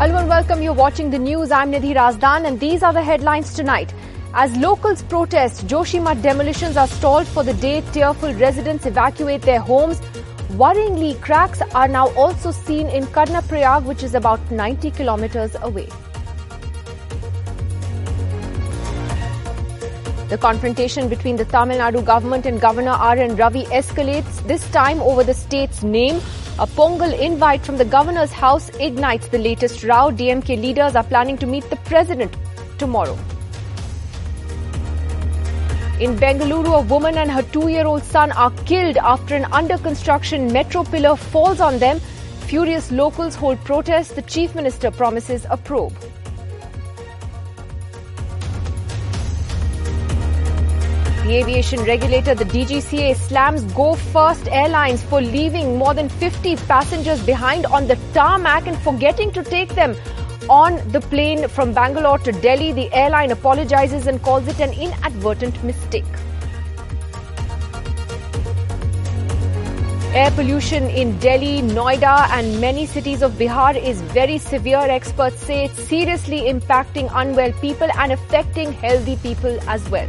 Hello and welcome. You're watching the news. I'm Nidhi Razdan and these are the headlines tonight. As locals protest, Joshimath demolitions are stalled for the day. Tearful residents evacuate their homes. Worryingly, cracks are now also seen in Karnaprayag, which is about 90 kilometers away. The confrontation between the Tamil Nadu government and Governor R.N. Ravi escalates, this time over the state's name. A Pongal invite from the governor's house ignites the latest row. DMK leaders are planning to meet the president tomorrow. In Bengaluru, a woman and her two-year-old son are killed after an under-construction metro pillar falls on them. Furious locals hold protests. The chief minister promises a probe. The aviation regulator, the DGCA, slams Go First Airlines for leaving more than 50 passengers behind on the tarmac and forgetting to take them on the plane from Bangalore to Delhi. The airline apologizes and calls it an inadvertent mistake. Air pollution in Delhi, Noida, and many cities of Bihar is very severe. Experts say it's seriously impacting unwell people and affecting healthy people as well.